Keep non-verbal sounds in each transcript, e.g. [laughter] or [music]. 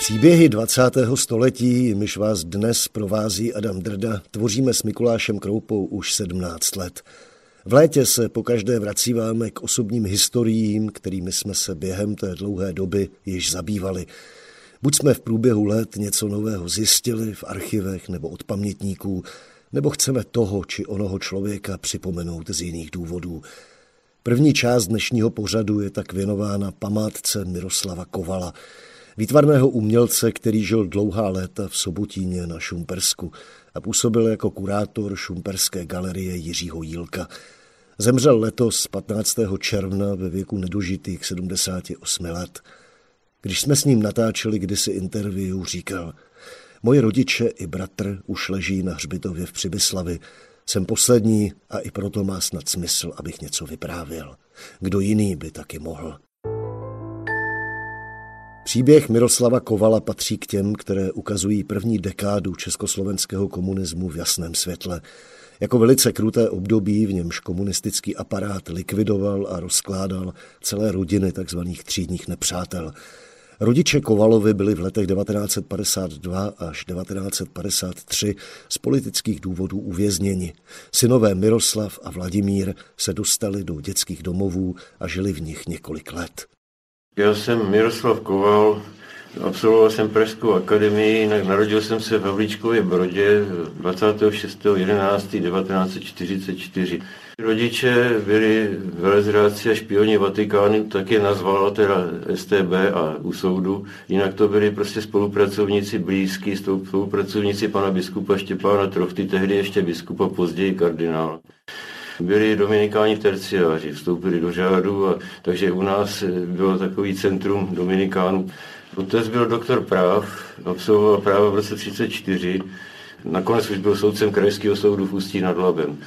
Příběhy 20. století, myž vás dnes provází Adam Drda, tvoříme s Mikulášem Kroupou už 17 let. V létě se po každé vracíváme k osobním historiím, kterými jsme se během té dlouhé doby již zabývali. Buď jsme v průběhu let něco nového zjistili v archivech nebo od pamětníků, nebo chceme toho či onoho člověka připomenout z jiných důvodů. První část dnešního pořadu je tak věnována památce Miroslava Kovala, výtvarného umělce, který žil dlouhá léta v Sobotíně na Šumpersku a působil jako kurátor Šumperské galerie Jiřího Jílka. Zemřel letos 15. června ve věku nedožitých 78 let. Když jsme s ním natáčeli kdysi interview, říkal, moje rodiče i bratr už leží na hřbitově v Přibyslavi. Jsem poslední a i proto má snad smysl, abych něco vyprávěl. Kdo jiný by taky mohl. Příběh Miroslava Kovala patří k těm, které ukazují první dekádu československého komunismu v jasném světle. Jako velice kruté období, v němž komunistický aparát likvidoval a rozkládal celé rodiny tzv. třídních nepřátel. Rodiče Kovalovi byli v letech 1952 až 1953 z politických důvodů uvězněni. Synové Miroslav a Vladimír se dostali do dětských domovů a žili v nich několik let. Já jsem Miroslav Koval, absolvoval jsem Pražskou akademii, narodil jsem se v Havlíčkově Brodě 26.11.1944. Rodiče byli velezráci a špioni Vatikánu, tak je nazvala teda STB a u soudu. Jinak to byli prostě spolupracovníci blízký, spolupracovníci pana biskupa Štěpána Trochty, tehdy ještě biskupa, později kardinál byli dominikáni terciáři, vstoupili do řádu, a, takže u nás bylo takový centrum dominikánů. Otec byl doktor práv, absolvoval práva v roce 34, nakonec už byl soudcem krajského soudu v Ústí nad Labem.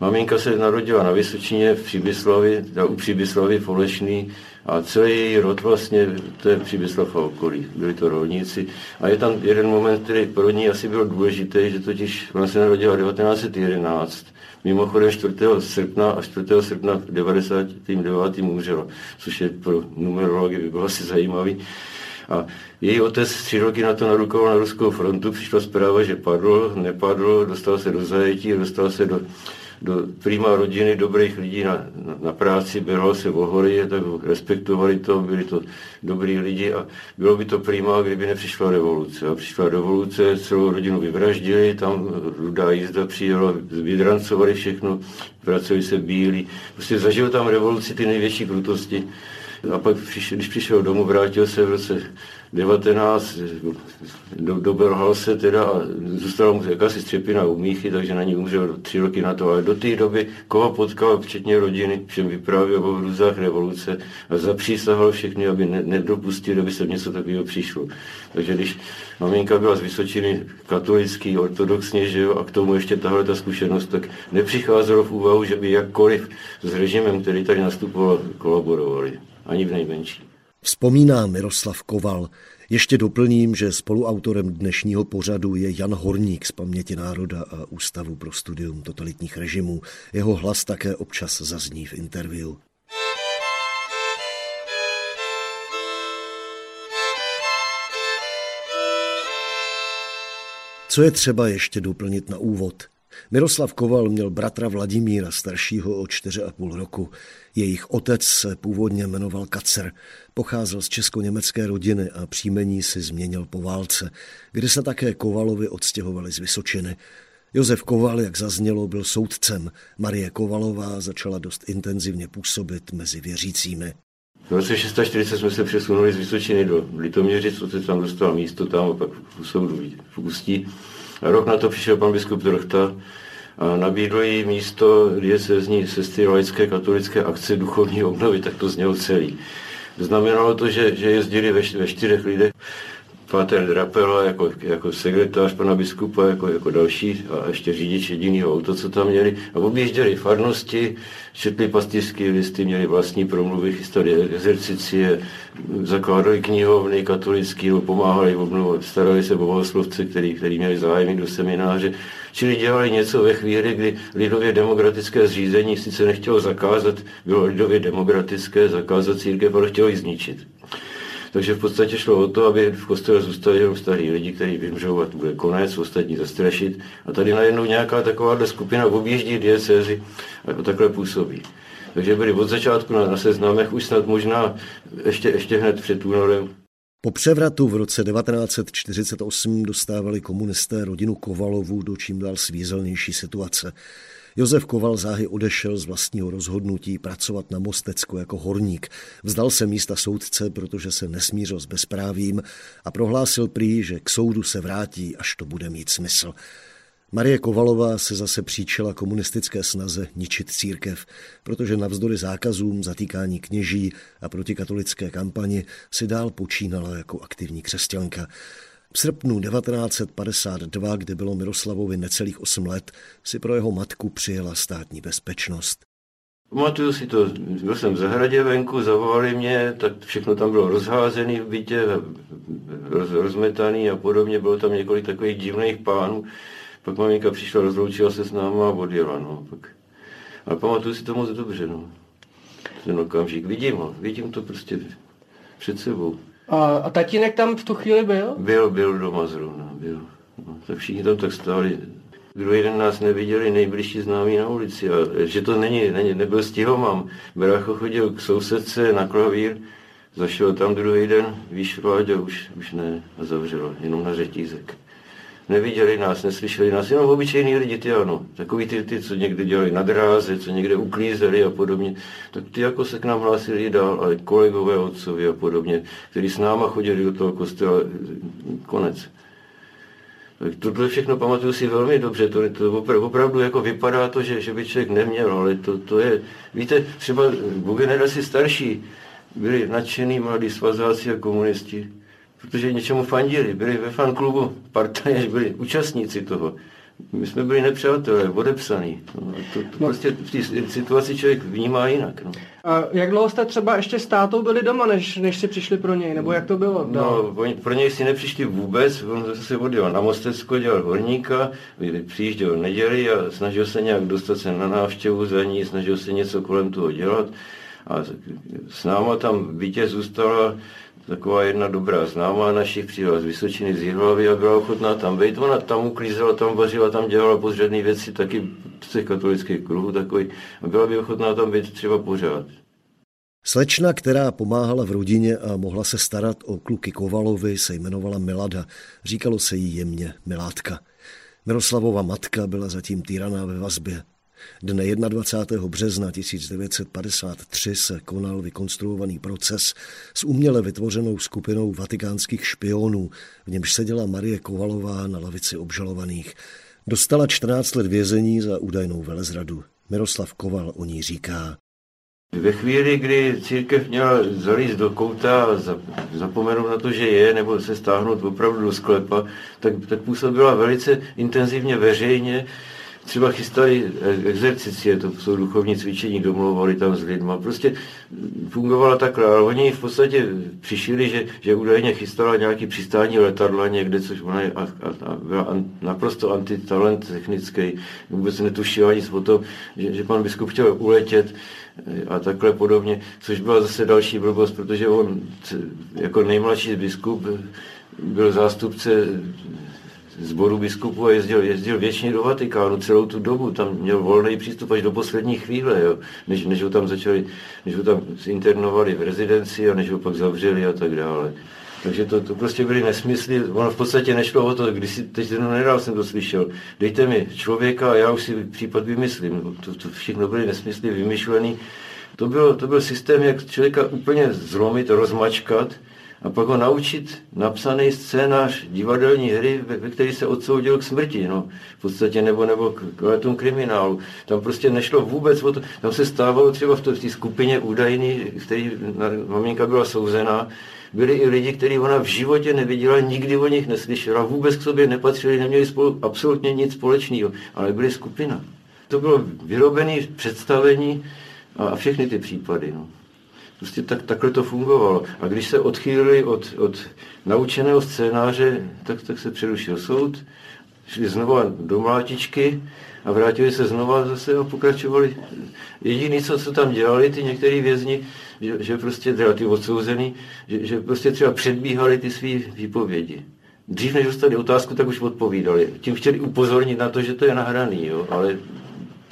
Maminka se narodila na Vysočině v Přibyslavi, u Přibyslavi v Olešný a celý její rod vlastně, to je Přibyslav a okolí, byli to rolníci. A je tam jeden moment, který pro ní asi byl důležitý, že totiž ona se narodila 1911 Mimochodem 4. srpna a 4. srpna 99. umřela, což je pro numerologii by bylo asi zajímavý. A její otec tři roky na to narukoval na ruskou frontu, přišla zpráva, že padl, nepadl, dostal se do zajetí, dostal se do do prýma rodiny dobrých lidí na, na, na práci, bylo se o tak respektovali to, byli to dobrý lidi a bylo by to prýma, kdyby nepřišla revoluce. A přišla revoluce, celou rodinu vyvraždili, tam rudá jízda přijela, vydrancovali všechno, vraceli se bílí. Prostě zažil tam revoluci ty největší krutosti. A pak, když přišel domů, vrátil se v roce 19, do, dobelhal se teda a zůstala mu jakási střepina u míchy, takže na ní umřel tři roky na to. Ale do té doby koho potkal, včetně rodiny, všem vyprávěl o hrůzách revoluce a zapřísahal všechny, aby ne, nedopustil, aby se něco takového přišlo. Takže když maminka byla z Vysočiny katolický, ortodoxně, že jo, a k tomu ještě tahle ta zkušenost, tak nepřicházelo v úvahu, že by jakkoliv s režimem, který tady nastupoval, kolaborovali. Ani v nejmenší. Vzpomíná Miroslav Koval. Ještě doplním, že spoluautorem dnešního pořadu je Jan Horník z Paměti národa a Ústavu pro studium totalitních režimů. Jeho hlas také občas zazní v interview. Co je třeba ještě doplnit na úvod? Miroslav Koval měl bratra Vladimíra, staršího o 4,5 roku. Jejich otec se původně jmenoval Kacer, pocházel z česko-německé rodiny a příjmení si změnil po válce, kdy se také Kovalovi odstěhovali z Vysočiny. Josef Koval, jak zaznělo, byl soudcem. Marie Kovalová začala dost intenzivně působit mezi věřícími. V roce 640 jsme se přesunuli z Vysočiny do Litoměřic, otec tam dostal místo tam a pak soudu v Ústí. Rok na to přišel pan biskup Drochta a nabídl jí místo diecezní sestry laické katolické akce duchovní obnovy, tak to znělo celý. Znamenalo to, že, že jezdili ve, ve čtyřech lidech. Páter Drapela jako, jako sekretář pana biskupa, jako, jako další a ještě řidič jediného auto, co tam měli. A objížděli farnosti, četli pastýřské listy, měli vlastní promluvy, chystali exercicie, zakládali knihovny katolický, pomáhali obnovovat, starali se bohoslovce, který, který měli zájem do semináře. Čili dělali něco ve chvíli, kdy lidově demokratické zřízení sice nechtělo zakázat, bylo lidově demokratické zakázat církev, ale chtělo ji zničit. Takže v podstatě šlo o to, aby v kostele zůstali jenom starý lidi, kteří vymřou a bude konec, ostatní zastrašit. A tady najednou nějaká takováhle skupina objíždí diecézy a takhle působí. Takže byli od začátku na, na seznamech, už snad možná ještě, ještě hned před únorem. Po převratu v roce 1948 dostávali komunisté rodinu Kovalovu do čím dál svízelnější situace. Josef Koval záhy odešel z vlastního rozhodnutí pracovat na Mostecku jako horník. Vzdal se místa soudce, protože se nesmířil s bezprávím a prohlásil prý, že k soudu se vrátí, až to bude mít smysl. Marie Kovalová se zase příčila komunistické snaze ničit církev, protože navzdory zákazům zatýkání kněží a protikatolické kampani si dál počínala jako aktivní křesťanka. V srpnu 1952, kdy bylo Miroslavovi necelých 8 let, si pro jeho matku přijela státní bezpečnost. Pamatuju si to, byl jsem v zahradě venku, zavolali mě, tak všechno tam bylo rozházené v bytě, roz, rozmetaný a podobně, bylo tam několik takových divných pánů. Pak maminka přišla, rozloučila se s náma a odjela. No. Pak. Ale pamatuju si to moc dobře. No. Ten okamžik, vidím ho, vidím to prostě před sebou. A, a tatínek tam v tu chvíli byl? Byl, byl doma zrovna, byl. No, tak všichni tam tak stáli. Druhý den nás neviděli nejbližší známí na ulici. A že to není, není nebyl stihomam. Brácho chodil k sousedce na klavír, zašel tam druhý den, víš, a už, už ne, a zavřelo, jenom na řetízek neviděli nás, neslyšeli nás, jenom obyčejní lidi, ty ano, takový ty, ty, co někde dělali na dráze, co někde uklízeli a podobně, tak ty jako se k nám hlásili dál, ale kolegové otcovi a podobně, kteří s náma chodili do toho kostela, konec. Tak tohle všechno pamatuju si velmi dobře, to, to opravdu jako vypadá to, že, že by člověk neměl, ale to, to je, víte, třeba v generaci starší. Byli nadšený mladí svazáci a komunisti, protože něčemu fandili, byli ve fanklubu partaje, byli účastníci toho. My jsme byli nepřátelé, odepsaný. No, to, to no. prostě v té situaci člověk vnímá jinak. No. A jak dlouho jste třeba ještě s tátou byli doma, než, než si přišli pro něj, nebo jak to bylo? No, oni, pro něj si nepřišli vůbec, on zase odjel na Mostecko, dělal horníka, přijížděl neděli a snažil se nějak dostat se na návštěvu za ní, snažil se něco kolem toho dělat. A s náma tam bytě zůstala taková jedna dobrá známá našich přijela z Vysočiny, z Jihlavy a byla ochotná tam být. Ona tam uklízela, tam vařila, tam dělala pozředné věci, taky z těch katolických kruhů takový. A byla by ochotná tam být třeba pořád. Slečna, která pomáhala v rodině a mohla se starat o kluky Kovalovi, se jmenovala Milada. Říkalo se jí jemně Milátka. Miroslavova matka byla zatím týraná ve vazbě. Dne 21. března 1953 se konal vykonstruovaný proces s uměle vytvořenou skupinou vatikánských špionů, v němž seděla Marie Kovalová na lavici obžalovaných. Dostala 14 let vězení za údajnou velezradu. Miroslav Koval o ní říká. Ve chvíli, kdy církev měla zalíst do kouta a zapomenout na to, že je, nebo se stáhnout opravdu do sklepa, tak, tak působila velice intenzivně veřejně třeba chystali exercicie, to jsou duchovní cvičení, domlouvali tam s lidma. Prostě fungovala takhle, ale oni v podstatě přišli, že, že údajně chystala nějaký přistání letadla někde, což ona je a, a, a byla an, naprosto antitalent technický. Vůbec netušila nic o tom, že, že pan biskup chtěl uletět a takhle podobně, což byla zase další blbost, protože on jako nejmladší biskup byl zástupce zboru biskupů a jezdil, jezdil věčně do Vatikánu celou tu dobu. Tam měl volný přístup až do poslední chvíle, jo, než, než ho tam začali, než ho tam internovali v rezidenci a než ho pak zavřeli a tak dále. Takže to, to prostě byly nesmysly. Ono v podstatě nešlo o to, když si teď ten nedal jsem to slyšel. Dejte mi člověka a já už si případ vymyslím. To, to všechno byly nesmysly vymyšlený. To, bylo, to byl systém, jak člověka úplně zlomit, rozmačkat, a pak ho naučit napsaný scénář divadelní hry, ve, ve který se odsoudil k smrti, no, v podstatě, nebo, nebo k, k letům kriminálu. Tam prostě nešlo vůbec o to, tam se stávalo třeba v té skupině údajný, který maminka byla souzená, byli i lidi, kteří ona v životě neviděla, nikdy o nich neslyšela, vůbec k sobě nepatřili, neměli spolu absolutně nic společného, ale byli skupina. To bylo vyrobené představení a všechny ty případy. No. Prostě tak, takhle to fungovalo. A když se odchýlili od, od naučeného scénáře, tak, tak se přerušil soud, šli znova do mlátičky a vrátili se znova zase a pokračovali. Jediné, co, co tam dělali ty některý vězni, že, že prostě teda ty odsouzený, že, že prostě třeba předbíhali ty své výpovědi. Dřív než dostali otázku, tak už odpovídali. Tím chtěli upozornit na to, že to je nahraný, jo? ale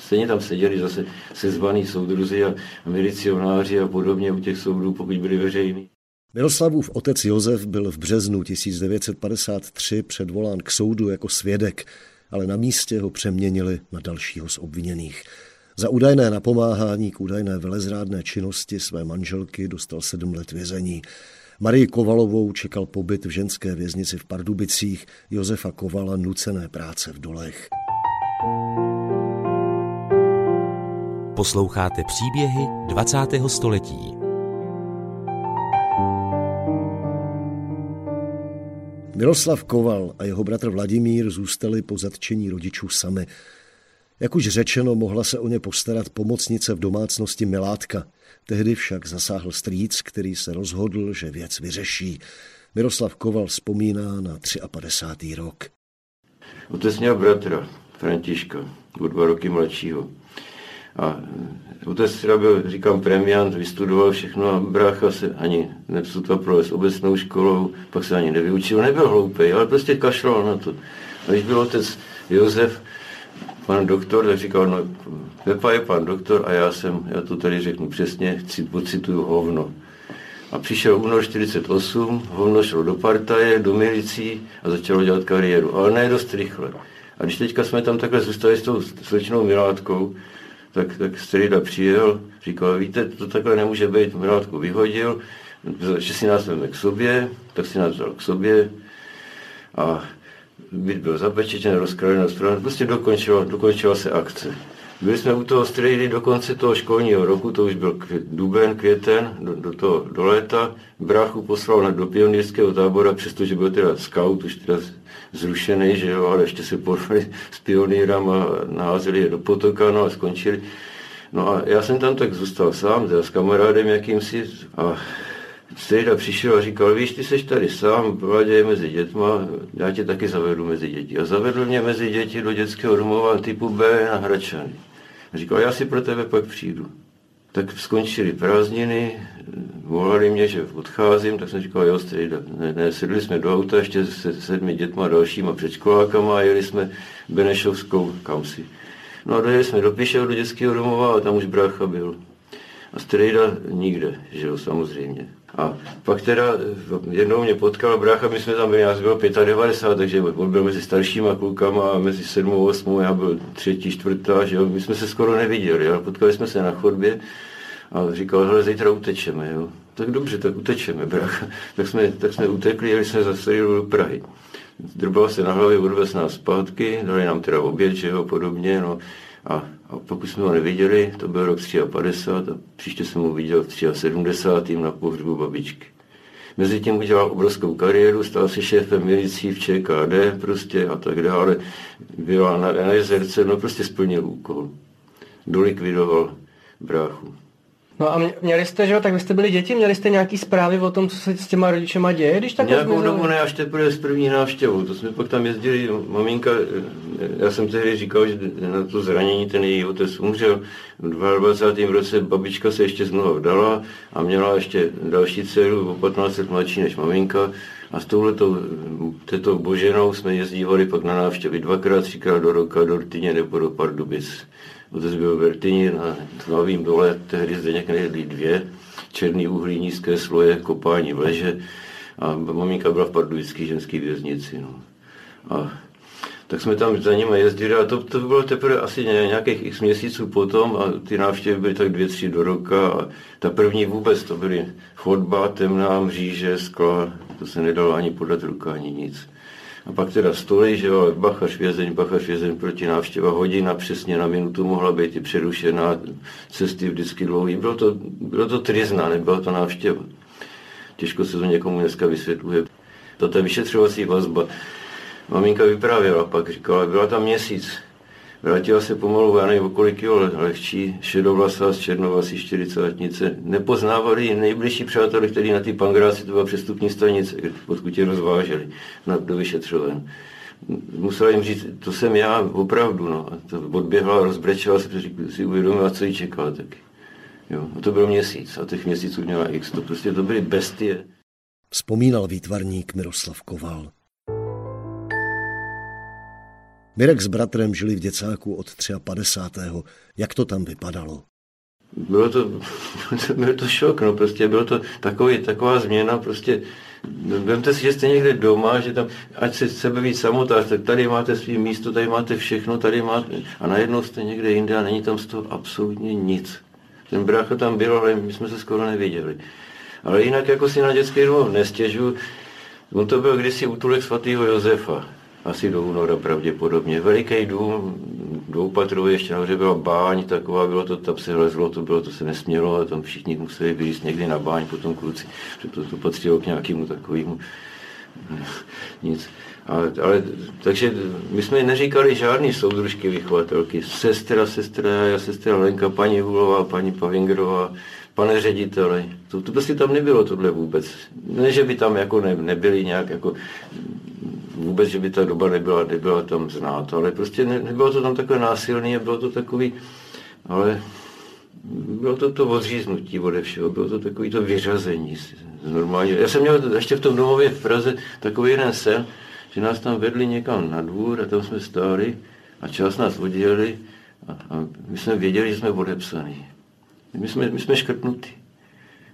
stejně tam seděli zase sezvaný soudruzi a milicionáři a podobně u těch soudů, pokud byli veřejní. Miroslavův otec Josef byl v březnu 1953 předvolán k soudu jako svědek, ale na místě ho přeměnili na dalšího z obviněných. Za údajné napomáhání k údajné velezrádné činnosti své manželky dostal sedm let vězení. Marii Kovalovou čekal pobyt v ženské věznici v Pardubicích, Josefa Kovala nucené práce v dolech. Posloucháte příběhy 20. století. Miroslav Koval a jeho bratr Vladimír zůstali po zatčení rodičů sami. Jak už řečeno, mohla se o ně postarat pomocnice v domácnosti Milátka. Tehdy však zasáhl strýc, který se rozhodl, že věc vyřeší. Miroslav Koval vzpomíná na 53. rok. Otec měl bratra, Františka, o dva roky mladšího. A otec teda byl, říkám, premiant, vystudoval všechno a brácha se ani nepsutal pro s obecnou školou, pak se ani nevyučil, nebyl hloupý, ale prostě kašlal na to. A když byl otec Josef, pan doktor, tak říkal, no, Pepa je pan doktor a já jsem, já to tady řeknu přesně, pocituju hovno. A přišel únor 48, hovno šlo do partaje, do milicí a začalo dělat kariéru, ale ne dost rychle. A když teďka jsme tam takhle zůstali s tou slečnou Milátkou, tak, tak strýda přijel, říkal, víte, to takhle nemůže být, Milátku vyhodil, že si nás vezme k sobě, tak si nás vzal k sobě a byt byl zapečetěn, rozkraden, stranu, prostě dokončila, dokončila se akce. Byli jsme u toho strejdy do konce toho školního roku, to už byl duben, květen, do, do, toho, do léta. Bráchu poslal na, do pionýrského tábora, přestože byl teda scout, už teda zrušený, že jo, ale ještě se porvali s pionýrama, naházeli je do potoka, no a skončili. No a já jsem tam tak zůstal sám, teda s kamarádem jakýmsi a Strejda přišel a říkal, víš, ty seš tady sám, Vládě je mezi dětma, já tě taky zavedu mezi děti. A zavedl mě mezi děti do dětského domova typu B na Hračany. Říkal, já si pro tebe pak přijdu. Tak skončily prázdniny, volali mě, že odcházím, tak jsem říkal, jo, strejda. Ne, ne, sedli jsme do auta ještě se sedmi dětma dalšíma předškolákama a jeli jsme Benešovskou kamsi. No a dojeli jsme do Pišeho, do dětského domova a tam už brácha byl. A strejda nikde, že jo, samozřejmě. A pak teda jednou mě potkal brácha, my jsme tam byli, já byl 95, takže on byl mezi staršíma klukama, mezi 7 a 8, já byl třetí, čtvrtá, že jo, my jsme se skoro neviděli, ale potkali jsme se na chodbě a říkal, hele, zítra utečeme, jo. Tak dobře, tak utečeme, brácha. [laughs] Tak jsme, tak jsme utekli, jeli jsme zase do Prahy. Drbal se na hlavě, odvez nás zpátky, dali nám teda oběd, že jo, podobně, no. A, a pokud jsme ho neviděli, to byl rok 53 a příště jsem ho viděl v 73. na pohřbu babičky. Mezitím udělal obrovskou kariéru, stal se šéfem milicí v ČKD prostě a tak dále. Byl na, na jezerce, no prostě splnil úkol. Dolikvidoval bráchu. No a měli jste, že jo, tak vy jste byli děti, měli jste nějaký zprávy o tom, co se s těma rodičema děje, když tak Nějakou dobu ne, až teprve z první návštěvu, to jsme pak tam jezdili, maminka, já jsem tehdy říkal, že na to zranění ten její otec umřel, v 22. roce babička se ještě znovu vdala a měla ještě další dceru o 15 let mladší než maminka a s touhletou této boženou jsme jezdívali pak na návštěvy dvakrát, třikrát do roka do Rtyně nebo do Pardubic. Otec byl v Vertině na Novým dole, tehdy zde někde dvě, černý uhlí, nízké sloje, kopání v leže a maminka byla v pardubické ženské věznici. No. A tak jsme tam za nimi jezdili a to, to bylo teprve asi nějakých x měsíců potom a ty návštěvy byly tak dvě, tři do roka a ta první vůbec to byly chodba, temná mříže, skla, to se nedalo ani podat ruka, ani nic. A pak teda stoly, že jo, bachař vězeň, bachař vězeň proti návštěva, hodina přesně na minutu mohla být i přerušená, cesty vždycky dlouhý. Bylo to, bylo to trizna, nebyla to návštěva. Těžko se to někomu dneska vysvětluje. To ta vyšetřovací vazba. Maminka vyprávěla pak, říkala, byla tam měsíc. Vrátila se pomalu, já nevím, kolik kilo lehčí, šedovlasá z černovlasí čtyřicátnice. Nepoznávali nejbližší přátelé, kteří na ty pangráci, to byla přestupní stanice, odkud je rozváželi na, do vyšetřoven. Musela jim říct, to jsem já opravdu, no. A to odběhla, rozbrečela se, si uvědomila, co jí čekala taky. Jo, a to byl měsíc a těch měsíců měla x, to prostě to byly bestie. Vzpomínal výtvarník Miroslav Koval. Mirek s bratrem žili v děcáku od 53. Jak to tam vypadalo? Bylo to, bylo to šok, no prostě bylo to takový, taková změna, prostě Vemte si, že jste někde doma, že tam, ať se sebe víc samotář, tak tady máte svý místo, tady máte všechno, tady máte, a najednou jste někde jinde a není tam z toho absolutně nic. Ten brácha tam byl, ale my jsme se skoro neviděli. Ale jinak jako si na dětský domov nestěžu, on to byl kdysi útulek svatého Josefa asi do února pravděpodobně. Veliký dům, dvoupatrový, ještě nahoře byla báň, taková bylo to, tam se lezlo, to bylo, to se nesmělo a tam všichni museli vylízt někdy na báň, potom kluci, že to, to patřilo k nějakému takovému nic. Ale, ale, takže my jsme neříkali žádný soudružky vychovatelky. Sestra, sestra, já sestra Lenka, paní Hulová, paní Pavingerová, pane řediteli. To, to prostě tam nebylo tohle vůbec. Ne, že by tam jako ne, nebyli nějak jako vůbec, že by ta doba nebyla, nebyla tam znát, ale prostě ne, nebylo to tam takové násilné, bylo to takový, ale bylo to to odříznutí ode všeho, bylo to takový to vyřazení normálně. Já jsem měl ještě v tom domově v Praze takový jeden sen, že nás tam vedli někam na dvůr a tam jsme stáli a čas nás oddělili a, a my jsme věděli, že jsme odepsaní. My jsme, my jsme škrtnutí.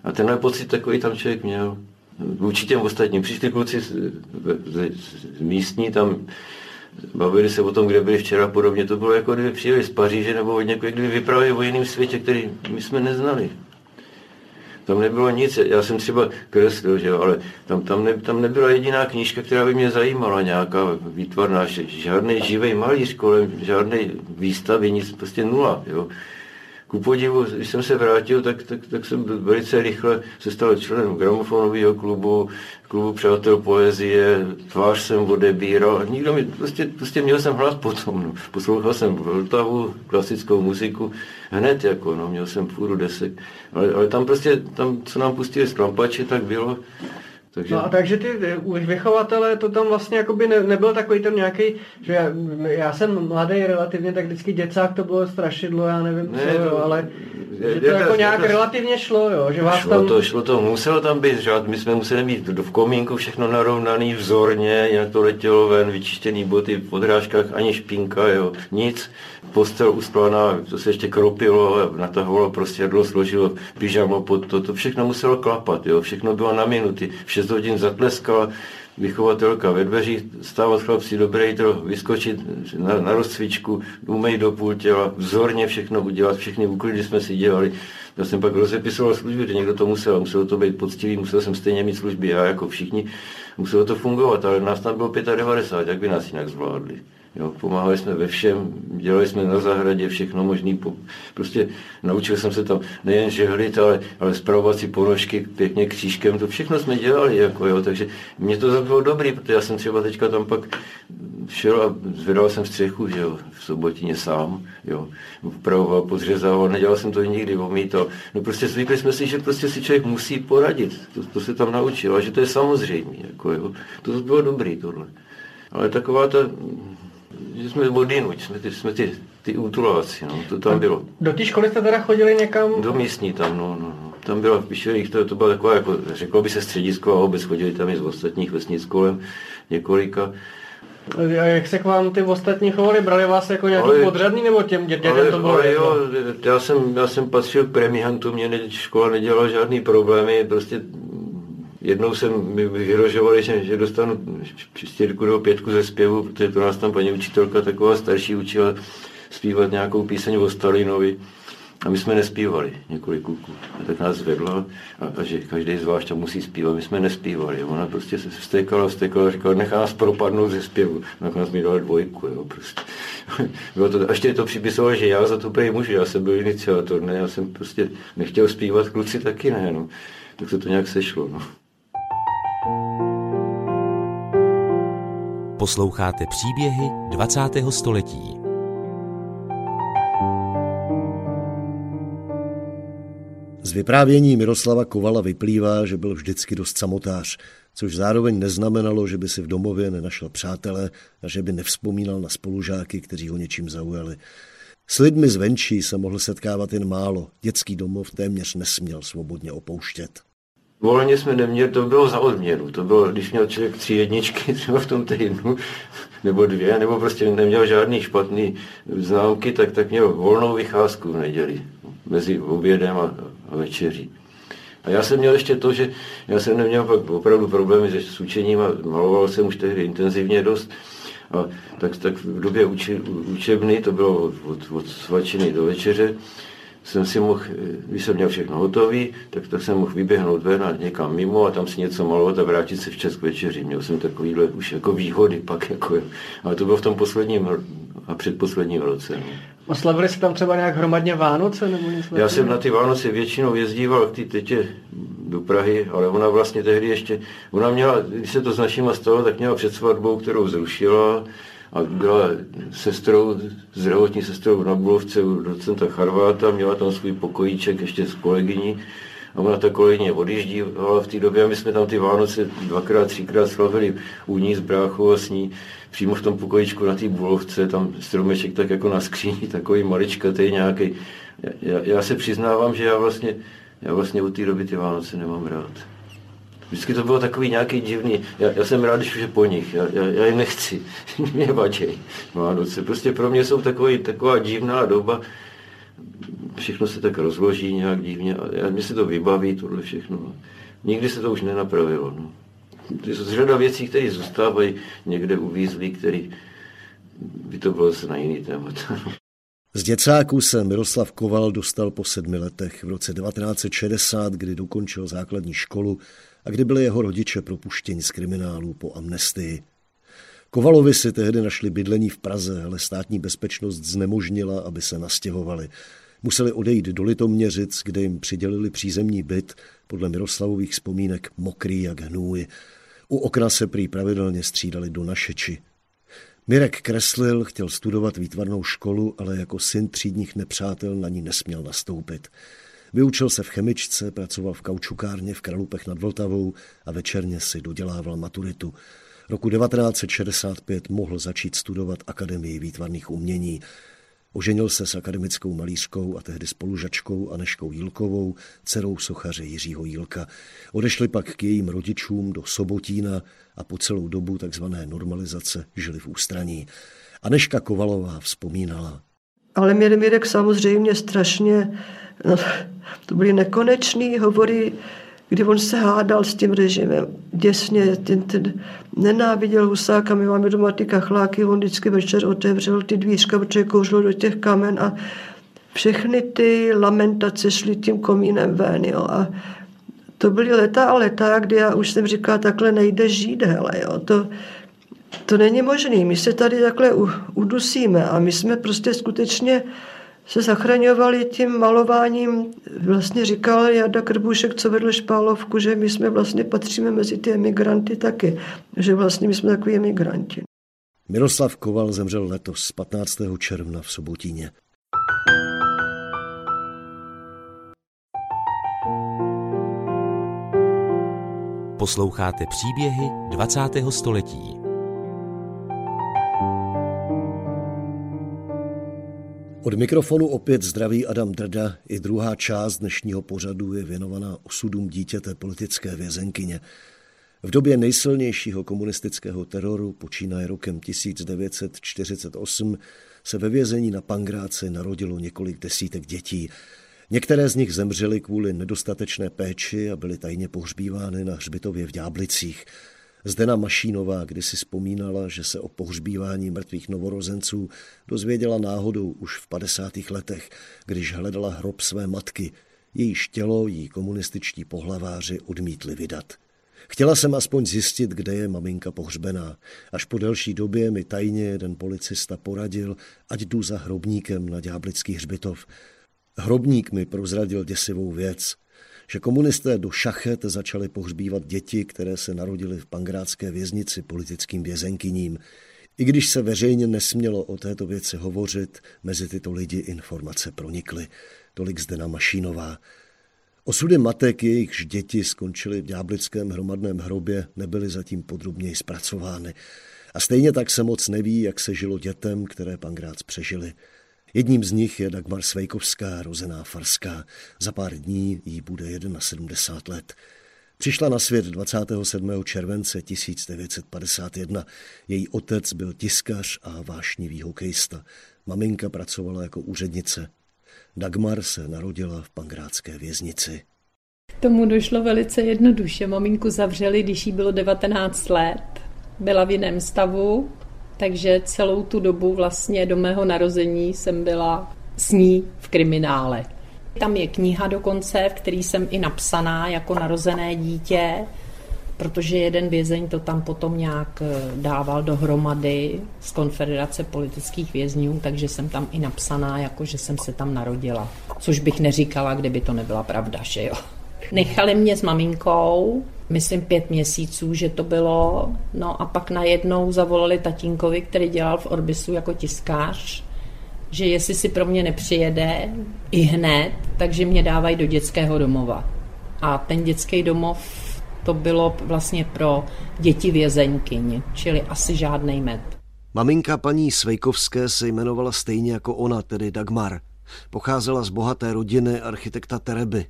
A tenhle pocit takový tam člověk měl vůči těm ostatním. Přišli kluci z, z, z místní, tam bavili se o tom, kde byli včera podobně. To bylo jako kdyby přijeli z Paříže nebo od někoho, kdyby vyprávěli o jiném světě, který my jsme neznali. Tam nebylo nic, já jsem třeba kreslil, že jo, ale tam, tam, ne, tam nebyla jediná knížka, která by mě zajímala, nějaká výtvarná, žádný živý malíř kolem, žádný výstavy, nic, prostě nula. Jo ku podivu, když jsem se vrátil, tak, tak, tak jsem velice rychle se stal členem gramofonového klubu, klubu přátel poezie, tvář jsem odebíral. Nikdo mi, prostě, prostě měl jsem hlas potom, no. poslouchal jsem Vltavu, klasickou muziku, hned jako, no, měl jsem půru desek, ale, ale tam prostě, tam, co nám pustili z klampače, tak bylo, takže... No a takže ty vychovatelé, to tam vlastně jakoby ne, nebyl takový ten nějaký, že já, já, jsem mladý relativně, tak vždycky děcák to bylo strašidlo, já nevím ne, co, jo, ale je, že to jako je, nějak je, relativně šlo, jo, že vás šlo tam... to, šlo to, muselo tam být, že my jsme museli mít v komínku všechno narovnaný vzorně, jinak to letělo ven, vyčištěný boty v podrážkách, ani špinka, jo, nic. Postel usplaná, to se ještě kropilo, natahovalo prostě složilo pyžamo pod to, to všechno muselo klapat, jo, všechno bylo na minuty, v 6 hodin zatleskala, vychovatelka ve dveřích, stávat chlapci do brejtro, vyskočit na, na rozcvičku, umej do půl těla, vzorně všechno udělat, všechny úklidy jsme si dělali. Já jsem pak rozepisoval služby, že někdo to musel, muselo to být poctivý, musel jsem stejně mít služby, já jako všichni, muselo to fungovat, ale nás tam bylo 95, jak by nás jinak zvládli. Jo, pomáhali jsme ve všem, dělali jsme na zahradě všechno možné. Prostě naučil jsem se tam nejen žehlit, ale, ale zpravovat si ponožky pěkně křížkem, to všechno jsme dělali. Jako, jo, takže mě to bylo dobrý, protože já jsem třeba teďka tam pak šel a zvedal jsem střechu, že jo, v sobotině sám, jo, upravoval, podřezával, nedělal jsem to nikdy, omítal. No prostě zvykli jsme si, že prostě si člověk musí poradit, to, to se tam naučil a že to je samozřejmé, jako jo, to bylo dobrý tohle. Ale taková ta že jsme odinuť, jsme ty, jsme ty, ty útuláci, no, to tam bylo. Do té školy jste teda chodili někam? Do místní tam, no, no. no. Tam byla v Pišerích, to, to byla taková, jako, řeklo by se středisko a obec, chodili tam i z ostatních vesnic kolem několika. A jak se k vám ty ostatní chovali? Brali vás jako nějaký ale, podřadný nebo těm dětem ale, to bylo? Ale jo, já jsem, já jsem patřil k premihantu, mě ne, škola nedělala žádný problémy, prostě jednou jsem mi vyhrožovali, že, že dostanu čtyřku nebo pětku ze zpěvu, protože to nás tam paní učitelka taková starší učila zpívat nějakou píseň o Stalinovi. A my jsme nespívali několik kluků. A tak nás vedla a, a že každý zvlášť tam musí zpívat. My jsme nespívali. Ona prostě se vstekala, vstekala a říkala, nechá nás propadnout ze zpěvu. Nakonec mi dala dvojku. Jo, prostě. [laughs] Bylo to, a ještě to připisoval, že já za to prej můžu. Já jsem byl iniciátor, ne? Já jsem prostě nechtěl zpívat, kluci taky ne. No. Tak se to nějak sešlo. No. Posloucháte příběhy 20. století. Z vyprávění Miroslava Kovala vyplývá, že byl vždycky dost samotář, což zároveň neznamenalo, že by si v domově nenašel přátele a že by nevzpomínal na spolužáky, kteří ho něčím zaujali. S lidmi zvenčí se mohl setkávat jen málo, dětský domov téměř nesměl svobodně opouštět. Volně jsme neměli, to bylo za odměnu. To bylo, když měl člověk tři jedničky [laughs] třeba v tom týdnu, nebo dvě, nebo prostě neměl žádný špatný známky, tak, tak měl volnou vycházku v neděli mezi obědem a, a večeří. A já jsem měl ještě to, že já jsem neměl pak opravdu problémy se učením a maloval jsem už tehdy intenzivně dost. A tak, tak v době uči, učebny, to bylo od, od svačiny do večeře, jsem si mohl, když jsem měl všechno hotové, tak, tak jsem mohl vyběhnout ven a někam mimo a tam si něco malovat a vrátit se včas k večeři. Měl jsem takovýhle už jako výhody pak. Jako, ale to bylo v tom posledním a předposledním roce. No. Oslavili jste tam třeba nějak hromadně Vánoce? Nebo něco Já jsem na ty Vánoce většinou jezdíval k té tetě do Prahy, ale ona vlastně tehdy ještě, ona měla, když se to s našima stalo, tak měla před svatbou, kterou zrušila a byla sestrou, zdravotní sestrou na Bulovce u docenta Charváta, měla tam svůj pokojíček ještě s kolegyní a ona ta kolegyně odjíždívala v té době a my jsme tam ty Vánoce dvakrát, třikrát slavili u ní s bráchou a s ní přímo v tom pokojičku na té bulovce, tam stromeček tak jako na skříni, takový maličkatý nějaký. Já, já, se přiznávám, že já vlastně, já vlastně u té doby ty Vánoce nemám rád. Vždycky to bylo takový nějaký divný. Já, já jsem rád, když už je po nich. Já, já, já jim nechci. [laughs] mě vadí Vánoce. Prostě pro mě jsou takový, taková divná doba. Všechno se tak rozloží nějak divně. A já, mě se to vybaví, tohle všechno. Nikdy se to už nenapravilo. No. To je řada věcí, které zůstávají někde uvízlí, které by to bylo zase na jiný témat. [laughs] Z děcáků se Miroslav Koval dostal po sedmi letech v roce 1960, kdy dokončil základní školu a kdy byli jeho rodiče propuštěni z kriminálu po amnestii. Kovalovi si tehdy našli bydlení v Praze, ale státní bezpečnost znemožnila, aby se nastěhovali. Museli odejít do Litoměřic, kde jim přidělili přízemní byt, podle Miroslavových vzpomínek mokrý jak hnůj. U okna se prý pravidelně střídali do našeči. Mirek kreslil, chtěl studovat výtvarnou školu, ale jako syn třídních nepřátel na ní nesměl nastoupit. Vyučil se v chemičce, pracoval v kaučukárně v Kralupech nad Vltavou a večerně si dodělával maturitu. Roku 1965 mohl začít studovat Akademii výtvarných umění. Oženil se s akademickou malířkou a tehdy spolužačkou Aneškou Jílkovou, dcerou sochaře Jiřího Jílka. Odešli pak k jejím rodičům do Sobotína a po celou dobu takzvané normalizace žili v ústraní. Aneška Kovalová vzpomínala. Ale Mirek samozřejmě strašně, no, to byly nekonečný hovory kdy on se hádal s tím režimem. Děsně, ten, ten nenáviděl Husáka, my máme doma ty kachláky, on vždycky večer otevřel ty dvířka, protože kouřil do těch kamen a všechny ty lamentace šly tím komínem ven. Jo. A to byly leta a leta, kdy já už jsem říkala, takhle nejde žít, hele, jo. To, to není možné. My se tady takhle udusíme a my jsme prostě skutečně se zachraňovali tím malováním. Vlastně říkal Jada Krbušek, co vedl Špálovku, že my jsme vlastně patříme mezi ty emigranty taky. Že vlastně my jsme takový emigranti. Miroslav Koval zemřel letos 15. června v Sobotíně. Posloucháte příběhy 20. století. Od mikrofonu opět zdraví Adam Drda. I druhá část dnešního pořadu je věnovaná osudům dítěte politické vězenkyně. V době nejsilnějšího komunistického teroru, počínaje rokem 1948, se ve vězení na Pangráce narodilo několik desítek dětí. Některé z nich zemřely kvůli nedostatečné péči a byly tajně pohřbívány na hřbitově v Ďáblicích. Zdena Mašínová kdysi vzpomínala, že se o pohřbívání mrtvých novorozenců dozvěděla náhodou už v 50. letech, když hledala hrob své matky. Jejíž tělo jí komunističtí pohlaváři odmítli vydat. Chtěla jsem aspoň zjistit, kde je maminka pohřbená. Až po delší době mi tajně jeden policista poradil, ať jdu za hrobníkem na ďáblický hřbitov. Hrobník mi prozradil děsivou věc – že komunisté do šachet začali pohřbívat děti, které se narodily v pangrátské věznici politickým vězenkyním. I když se veřejně nesmělo o této věci hovořit, mezi tyto lidi informace pronikly. Tolik Zdena Mašínová. Osudy matek, jejichž děti skončily v ďáblickém hromadném hrobě, nebyly zatím podrobněji zpracovány. A stejně tak se moc neví, jak se žilo dětem, které Pangrác přežili. Jedním z nich je Dagmar Svejkovská, rozená Farská. Za pár dní jí bude 71 let. Přišla na svět 27. července 1951. Její otec byl tiskař a vášnivý hokejista. Maminka pracovala jako úřednice. Dagmar se narodila v pangrátské věznici. K tomu došlo velice jednoduše. Maminku zavřeli, když jí bylo 19 let. Byla v jiném stavu, takže celou tu dobu vlastně do mého narození jsem byla s ní v kriminále. Tam je kniha dokonce, v který jsem i napsaná jako narozené dítě, protože jeden vězeň to tam potom nějak eh, dával dohromady z konfederace politických vězňů, takže jsem tam i napsaná, jako že jsem se tam narodila. Což bych neříkala, kdyby to nebyla pravda, že jo. Nechali mě s maminkou, myslím pět měsíců, že to bylo, no a pak najednou zavolali tatínkovi, který dělal v Orbisu jako tiskář, že jestli si pro mě nepřijede i hned, takže mě dávají do dětského domova. A ten dětský domov to bylo vlastně pro děti vězeňkyň, čili asi žádný med. Maminka paní Svejkovské se jmenovala stejně jako ona, tedy Dagmar. Pocházela z bohaté rodiny architekta Tereby.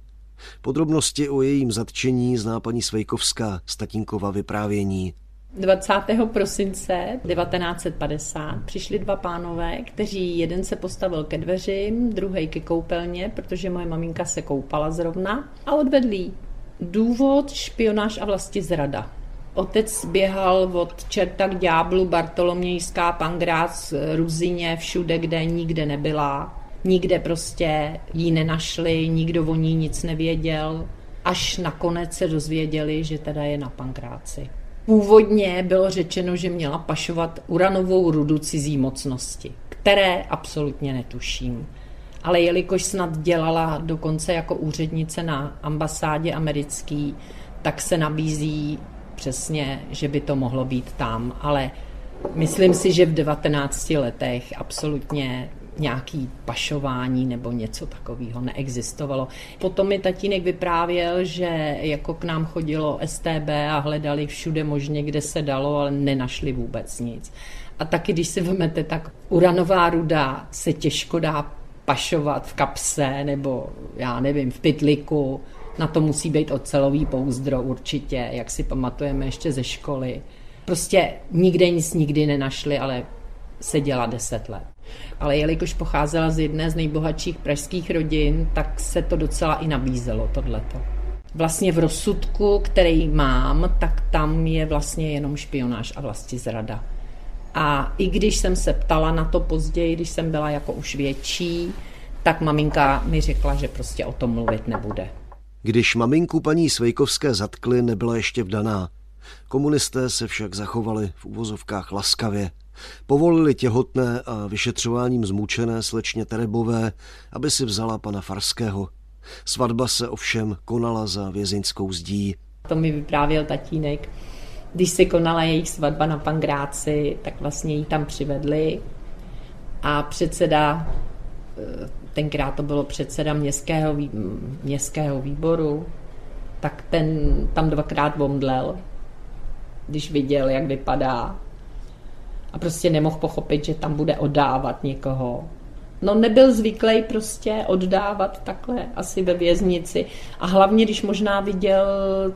Podrobnosti o jejím zatčení zná paní Svejkovská z tatínkova vyprávění. 20. prosince 1950 přišli dva pánové, kteří jeden se postavil ke dveřím, druhý ke koupelně, protože moje maminka se koupala zrovna a odvedli Důvod špionáž a vlasti zrada. Otec běhal od čerta k ďáblu, Bartolomějská, Pangrác, Ruzině, všude, kde nikde nebyla. Nikde prostě jí nenašli, nikdo o ní nic nevěděl, až nakonec se dozvěděli, že teda je na Pankráci. Původně bylo řečeno, že měla pašovat uranovou rudu cizí mocnosti, které absolutně netuším. Ale jelikož snad dělala dokonce jako úřednice na ambasádě americký, tak se nabízí přesně, že by to mohlo být tam. Ale myslím si, že v 19 letech absolutně nějaký pašování nebo něco takového neexistovalo. Potom mi tatínek vyprávěl, že jako k nám chodilo STB a hledali všude možně, kde se dalo, ale nenašli vůbec nic. A taky, když si vezmete, tak uranová ruda se těžko dá pašovat v kapse nebo já nevím, v pytliku. Na to musí být ocelový pouzdro určitě, jak si pamatujeme ještě ze školy. Prostě nikde nic nikdy nenašli, ale seděla deset let. Ale jelikož pocházela z jedné z nejbohatších pražských rodin, tak se to docela i nabízelo, tohleto. Vlastně v rozsudku, který mám, tak tam je vlastně jenom špionáž a vlastně zrada. A i když jsem se ptala na to později, když jsem byla jako už větší, tak maminka mi řekla, že prostě o tom mluvit nebude. Když maminku paní Svejkovské zatkli, nebyla ještě vdaná. Komunisté se však zachovali v uvozovkách laskavě. Povolili těhotné a vyšetřováním zmučené slečně Terebové, aby si vzala pana Farského. Svatba se ovšem konala za vězeňskou zdí. To mi vyprávěl tatínek. Když se konala jejich svatba na Pangráci, tak vlastně ji tam přivedli a předseda, eh, tenkrát to bylo předseda městského, městského výboru, tak ten tam dvakrát bomdlel, když viděl, jak vypadá a prostě nemohl pochopit, že tam bude oddávat někoho. No nebyl zvyklý prostě oddávat takhle asi ve věznici a hlavně, když možná viděl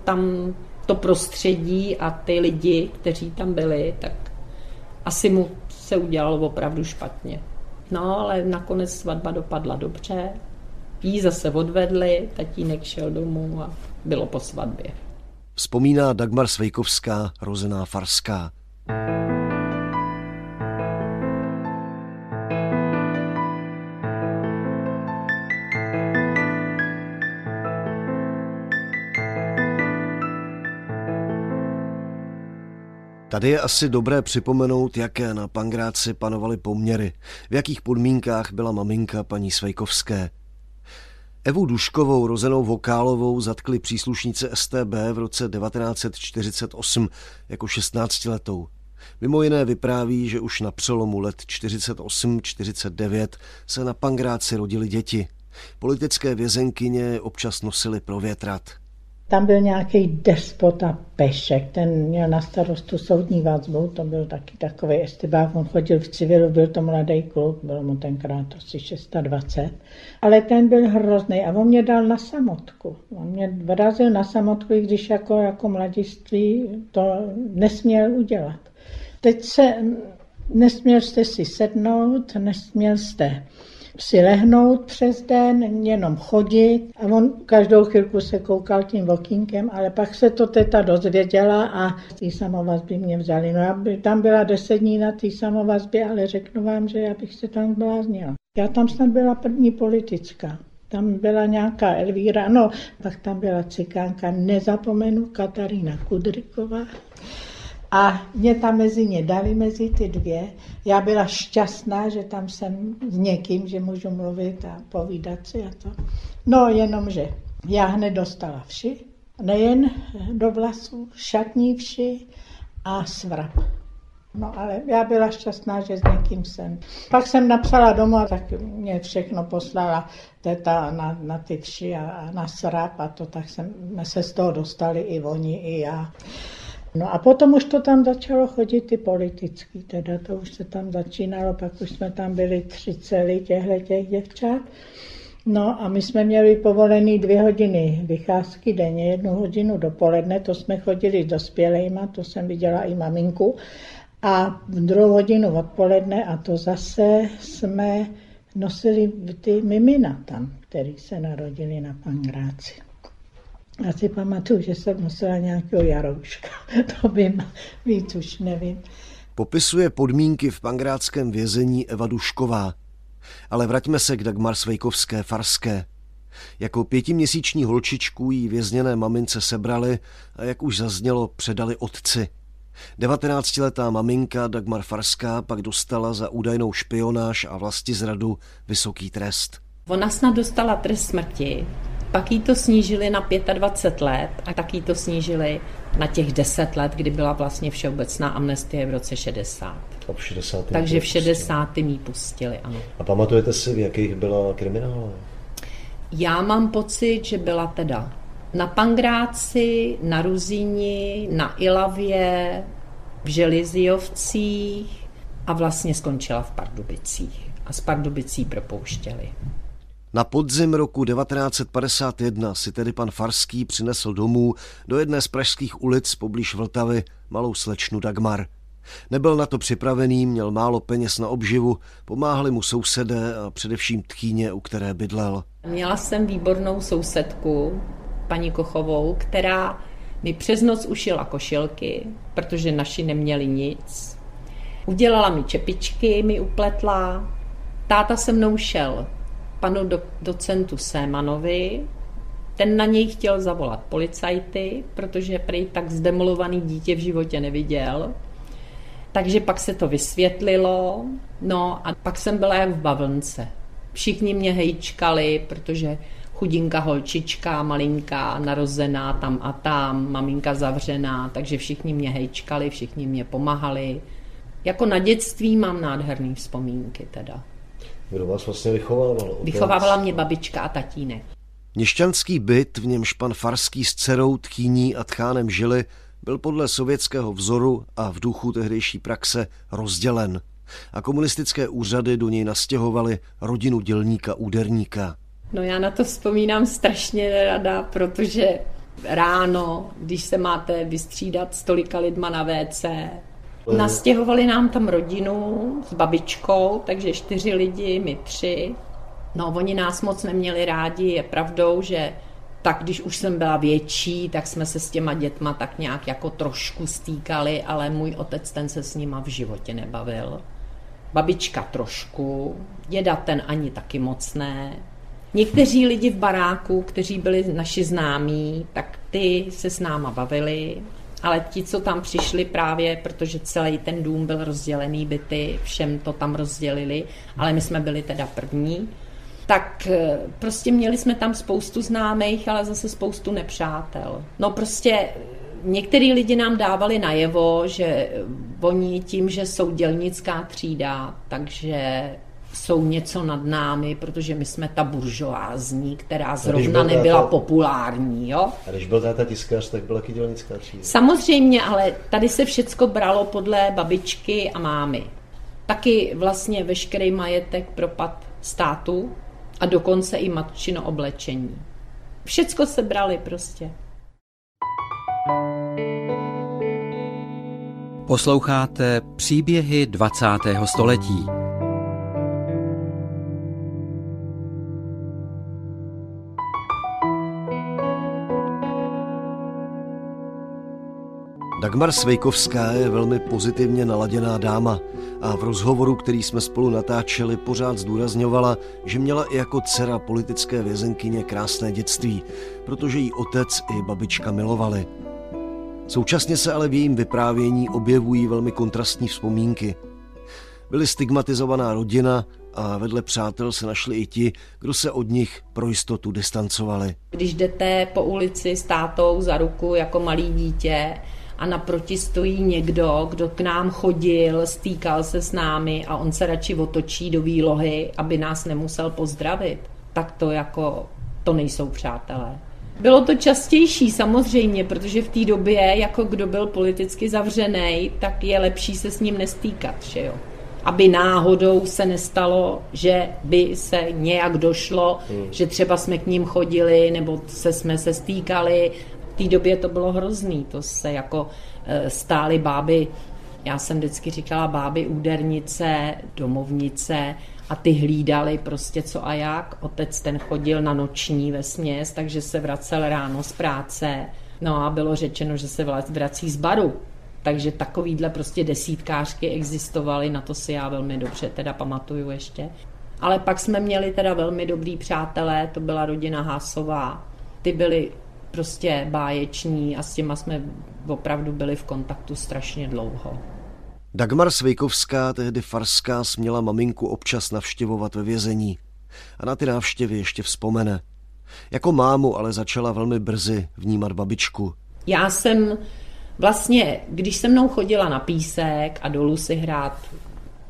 tam to prostředí a ty lidi, kteří tam byli, tak asi mu se udělalo opravdu špatně. No, ale nakonec svatba dopadla dobře. Jí zase odvedli, tatínek šel domů a bylo po svatbě. Vzpomíná Dagmar Svejkovská, rozená Farská. Tady je asi dobré připomenout, jaké na Pangráci panovaly poměry, v jakých podmínkách byla maminka paní Svejkovské. Evu Duškovou, rozenou Vokálovou, zatkli příslušníci STB v roce 1948 jako 16-letou. Mimo jiné vypráví, že už na přelomu let 48-49 se na Pangráci rodili děti. Politické vězenkyně občas nosily provětrat. Tam byl nějaký despota Pešek, ten měl na starostu soudní vazbu, to byl taky takový estibák, on chodil v civilu, byl to mladý kluk, bylo mu tenkrát asi 620, ale ten byl hrozný a on mě dal na samotku. On mě vrazil na samotku, i když jako, jako mladiství to nesměl udělat. Teď se, nesměl jste si sednout, nesměl jste si lehnout přes den, jenom chodit a on každou chvilku se koukal tím okýnkem, ale pak se to teta dozvěděla a ty samovazby mě vzali. No já by, tam byla deset dní na té samovazbě, ale řeknu vám, že já bych se tam bláznila. Já tam snad byla první politická. Tam byla nějaká Elvíra, no, pak tam byla cikánka, nezapomenu, Katarína Kudriková. A mě tam mezi ně dali, mezi ty dvě. Já byla šťastná, že tam jsem s někým, že můžu mluvit a povídat si a to. No, jenomže já hned dostala vši, nejen do vlasů, šatní vši a svrap. No ale já byla šťastná, že s někým jsem. Pak jsem napsala domů, tak mě všechno poslala teta na, na ty vši a, a na srap a to, tak jsme se z toho dostali i oni, i já. No a potom už to tam začalo chodit i politicky, teda to už se tam začínalo, pak už jsme tam byli tři celý těchto těch děvčat. No a my jsme měli povolený dvě hodiny vycházky denně, jednu hodinu dopoledne, to jsme chodili s dospělejma, to jsem viděla i maminku. A druhou hodinu odpoledne a to zase jsme nosili ty mimina tam, který se narodili na Pangráci. Já si pamatuju, že jsem nosila nějakého jarouška. [laughs] to vím, víc už nevím. Popisuje podmínky v pangrátském vězení Eva Dušková. Ale vraťme se k Dagmar Svejkovské Farské. Jako pětiměsíční holčičku jí vězněné mamince sebrali a jak už zaznělo, předali otci. 19-letá maminka Dagmar Farská pak dostala za údajnou špionáž a zradu vysoký trest. Ona snad dostala trest smrti, pak jí to snížili na 25 let a tak jí to snížili na těch 10 let, kdy byla vlastně všeobecná amnestie v roce 60. A v 60. Takže v 60. jí pustili, ano. A pamatujete si, v jakých byla kriminále? Já mám pocit, že byla teda na Pangráci, na Ruzíni, na Ilavě, v Želizijovcích a vlastně skončila v Pardubicích. A z Pardubicí propouštěli. Na podzim roku 1951 si tedy pan Farský přinesl domů do jedné z pražských ulic poblíž Vltavy malou slečnu Dagmar. Nebyl na to připravený, měl málo peněz na obživu, pomáhali mu sousedé a především tchýně, u které bydlel. Měla jsem výbornou sousedku, paní Kochovou, která mi přes noc ušila košilky, protože naši neměli nic. Udělala mi čepičky, mi upletla. Táta se mnou šel panu do, docentu Sémanovi. Ten na něj chtěl zavolat policajty, protože prej tak zdemolovaný dítě v životě neviděl. Takže pak se to vysvětlilo, no a pak jsem byla jak v bavlnce. Všichni mě hejčkali, protože chudinka holčička, malinká, narozená tam a tam, maminka zavřená, takže všichni mě hejčkali, všichni mě pomáhali. Jako na dětství mám nádherné vzpomínky teda. Kdo vás vlastně vychovával? Vychovávala mě babička a tatínek. Měšťanský byt, v němž pan Farský s dcerou, tchýní a tchánem žili, byl podle sovětského vzoru a v duchu tehdejší praxe rozdělen a komunistické úřady do něj nastěhovaly rodinu dělníka úderníka. No já na to vzpomínám strašně rada, protože ráno, když se máte vystřídat s tolika lidma na WC, Nastěhovali nám tam rodinu s babičkou, takže čtyři lidi, my tři. No, oni nás moc neměli rádi, je pravdou, že tak když už jsem byla větší, tak jsme se s těma dětma tak nějak jako trošku stýkali, ale můj otec ten se s nima v životě nebavil. Babička trošku, děda ten ani taky moc ne. Někteří lidi v baráku, kteří byli naši známí, tak ty se s náma bavili, ale ti, co tam přišli právě, protože celý ten dům byl rozdělený byty, všem to tam rozdělili, ale my jsme byli teda první, tak eh, prostě měli jsme tam spoustu známých, ale zase spoustu nepřátel. No prostě některý lidi nám dávali najevo, že oni tím, že jsou dělnická třída, takže jsou něco nad námi, protože my jsme ta buržoázní, která zrovna nebyla táta, populární. Jo? A když byl táta tiskař, tak byla taky dělnická třída. Samozřejmě, ale tady se všecko bralo podle babičky a mámy. Taky vlastně veškerý majetek propad státu a dokonce i matčino oblečení. Všecko se brali prostě. Posloucháte příběhy 20. století. Dagmar Svejkovská je velmi pozitivně naladěná dáma a v rozhovoru, který jsme spolu natáčeli, pořád zdůrazňovala, že měla i jako dcera politické vězenkyně krásné dětství, protože jí otec i babička milovali. Současně se ale v jejím vyprávění objevují velmi kontrastní vzpomínky. Byly stigmatizovaná rodina a vedle přátel se našli i ti, kdo se od nich pro jistotu distancovali. Když jdete po ulici s tátou za ruku jako malý dítě, a naproti stojí někdo, kdo k nám chodil, stýkal se s námi a on se radši otočí do výlohy, aby nás nemusel pozdravit, tak to jako, to nejsou přátelé. Bylo to častější samozřejmě, protože v té době, jako kdo byl politicky zavřený, tak je lepší se s ním nestýkat, že jo. Aby náhodou se nestalo, že by se nějak došlo, hmm. že třeba jsme k ním chodili, nebo se jsme se stýkali té době to bylo hrozný, to se jako e, stály báby, já jsem vždycky říkala báby údernice, domovnice a ty hlídali prostě co a jak. Otec ten chodil na noční ve směs, takže se vracel ráno z práce. No a bylo řečeno, že se vrací z baru. Takže takovýhle prostě desítkářky existovaly, na to si já velmi dobře teda pamatuju ještě. Ale pak jsme měli teda velmi dobrý přátelé, to byla rodina Hásová. Ty byli prostě báječní a s těma jsme opravdu byli v kontaktu strašně dlouho. Dagmar Svejkovská, tehdy farská, směla maminku občas navštěvovat ve vězení. A na ty návštěvy ještě vzpomene. Jako mámu ale začala velmi brzy vnímat babičku. Já jsem vlastně, když se mnou chodila na písek a dolů si hrát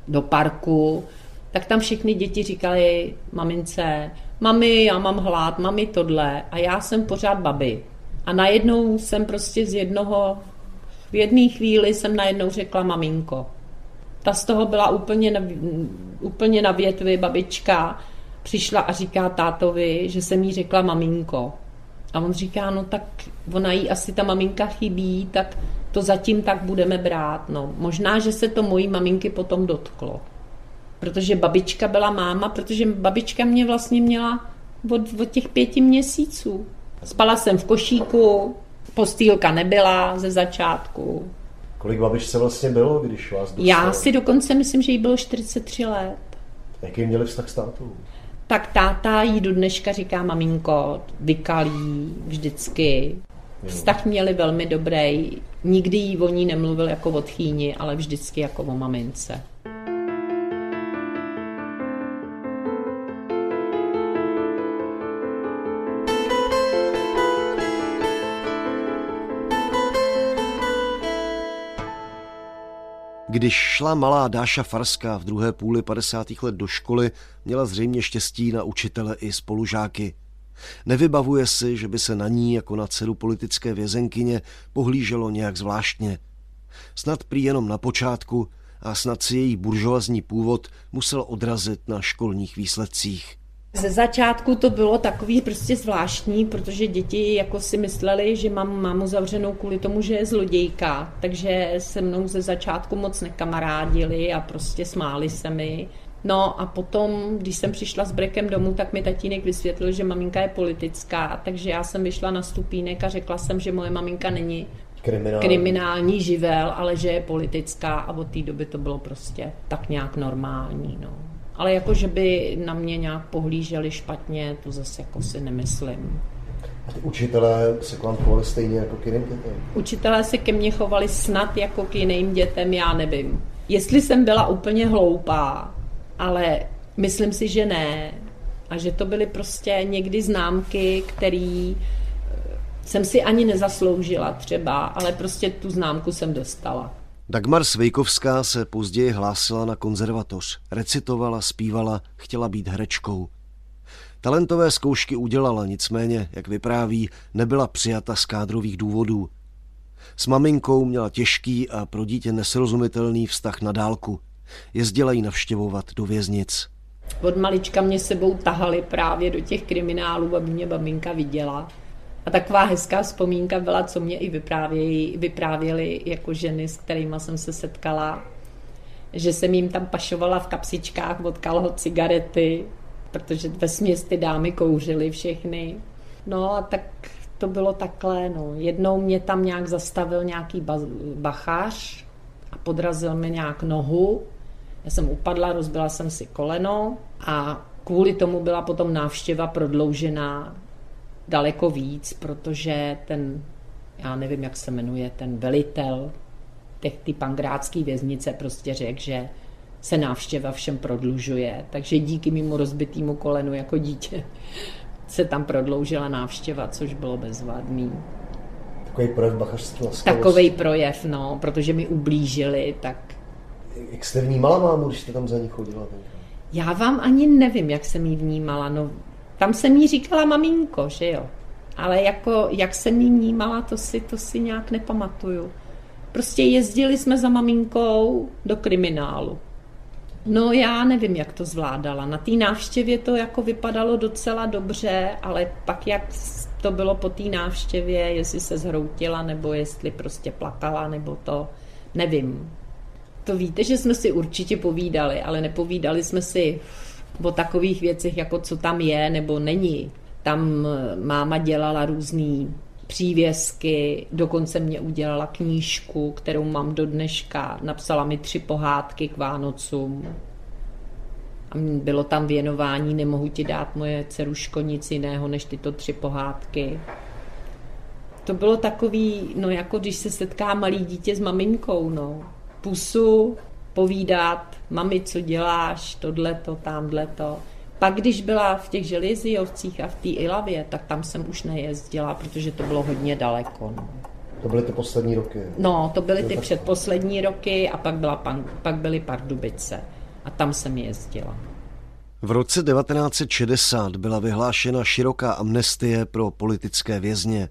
do parku, tak tam všechny děti říkali mamince, mami, já mám hlad, mami tohle a já jsem pořád babi. A najednou jsem prostě z jednoho, v jedné chvíli jsem najednou řekla maminko. Ta z toho byla úplně na, úplně na větvi, babička přišla a říká tátovi, že jsem jí řekla maminko. A on říká, no tak ona jí asi ta maminka chybí, tak to zatím tak budeme brát. No, možná, že se to mojí maminky potom dotklo protože babička byla máma, protože babička mě vlastně měla od, od těch pěti měsíců. Spala jsem v košíku, postýlka nebyla ze začátku. Kolik babičce vlastně bylo, když vás dostala? Já si dokonce myslím, že jí bylo 43 let. Jaký měli vztah s tátou? Tak táta jí do dneška říká maminko, vykalí vždycky. Vztah měli velmi dobrý. Nikdy jí o ní nemluvil jako o tchýni, ale vždycky jako o mamince. Když šla malá Dáša Farská v druhé půli 50. let do školy, měla zřejmě štěstí na učitele i spolužáky. Nevybavuje si, že by se na ní jako na dceru politické vězenkyně pohlíželo nějak zvláštně. Snad prý jenom na počátku a snad si její buržoazní původ musel odrazit na školních výsledcích. Ze začátku to bylo takový prostě zvláštní, protože děti jako si mysleli, že mám mámu zavřenou kvůli tomu, že je zlodějka, takže se mnou ze začátku moc nekamarádili a prostě smáli se mi. No a potom, když jsem přišla s brekem domů, tak mi tatínek vysvětlil, že maminka je politická, takže já jsem vyšla na stupínek a řekla jsem, že moje maminka není kriminální, kriminální živel, ale že je politická a od té doby to bylo prostě tak nějak normální. No ale jako, že by na mě nějak pohlíželi špatně, to zase jako si nemyslím. A ty učitelé se k vám chovali stejně jako k jiným dětem? Učitelé se ke mně chovali snad jako k jiným dětem, já nevím. Jestli jsem byla úplně hloupá, ale myslím si, že ne. A že to byly prostě někdy známky, které eh, jsem si ani nezasloužila třeba, ale prostě tu známku jsem dostala. Dagmar Svejkovská se později hlásila na konzervatoř. Recitovala, zpívala, chtěla být herečkou. Talentové zkoušky udělala, nicméně, jak vypráví, nebyla přijata z kádrových důvodů. S maminkou měla těžký a pro dítě nesrozumitelný vztah na dálku. Jezdila ji navštěvovat do věznic. Od malička mě sebou tahali právě do těch kriminálů, aby mě maminka viděla. A taková hezká vzpomínka byla, co mě i vyprávěli, vyprávěli jako ženy, s kterými jsem se setkala, že jsem jim tam pašovala v kapsičkách od kalhot cigarety, protože ve směs ty dámy kouřily všechny. No a tak to bylo takhle, no. Jednou mě tam nějak zastavil nějaký bachář a podrazil mi nějak nohu. Já jsem upadla, rozbila jsem si koleno a kvůli tomu byla potom návštěva prodloužená daleko víc, protože ten, já nevím, jak se jmenuje, ten velitel těch ty pangrátský věznice prostě řekl, že se návštěva všem prodlužuje, takže díky mimo rozbitému kolenu jako dítě [laughs] se tam prodloužila návštěva, což bylo bezvadný. Takový projev bachařství Takový projev, no, protože mi ublížili, tak... Jak jste vnímala mámu, když jste tam za ní chodila? Já vám ani nevím, jak jsem jí vnímala. No, tam jsem jí říkala maminko, že jo. Ale jako, jak jsem jí vnímala, to si, to si nějak nepamatuju. Prostě jezdili jsme za maminkou do kriminálu. No já nevím, jak to zvládala. Na té návštěvě to jako vypadalo docela dobře, ale pak jak to bylo po té návštěvě, jestli se zhroutila, nebo jestli prostě plakala, nebo to, nevím. To víte, že jsme si určitě povídali, ale nepovídali jsme si o takových věcech, jako co tam je nebo není. Tam máma dělala různý přívěsky, dokonce mě udělala knížku, kterou mám do dneška, napsala mi tři pohádky k Vánocům. A bylo tam věnování, nemohu ti dát moje dceruško nic jiného, než tyto tři pohádky. To bylo takový, no jako když se setká malý dítě s maminkou, no. Pusu, povídat, mami, co děláš, tohleto, tamhleto. Pak, když byla v těch železijovcích a v té Ilavě, tak tam jsem už nejezdila, protože to bylo hodně daleko. No. To byly ty poslední roky? No, to byly ty předposlední roky a pak, byla, pak byly Pardubice a tam jsem jezdila. V roce 1960 byla vyhlášena široká amnestie pro politické vězně.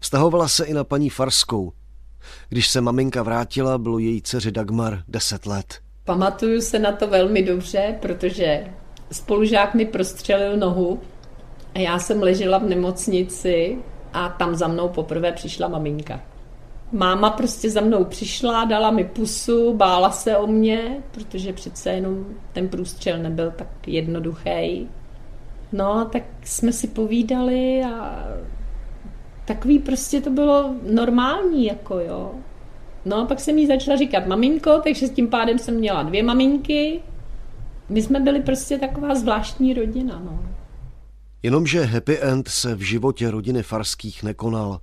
Vztahovala se i na paní Farskou. Když se maminka vrátila, bylo její dceři Dagmar 10 let. Pamatuju se na to velmi dobře, protože spolužák mi prostřelil nohu a já jsem ležela v nemocnici a tam za mnou poprvé přišla maminka. Máma prostě za mnou přišla, dala mi pusu, bála se o mě, protože přece jenom ten průstřel nebyl tak jednoduchý. No, tak jsme si povídali a takový prostě to bylo normální, jako jo. No a pak jsem jí začala říkat maminko, takže s tím pádem jsem měla dvě maminky, my jsme byli prostě taková zvláštní rodina. No. Jenomže happy end se v životě rodiny Farských nekonal.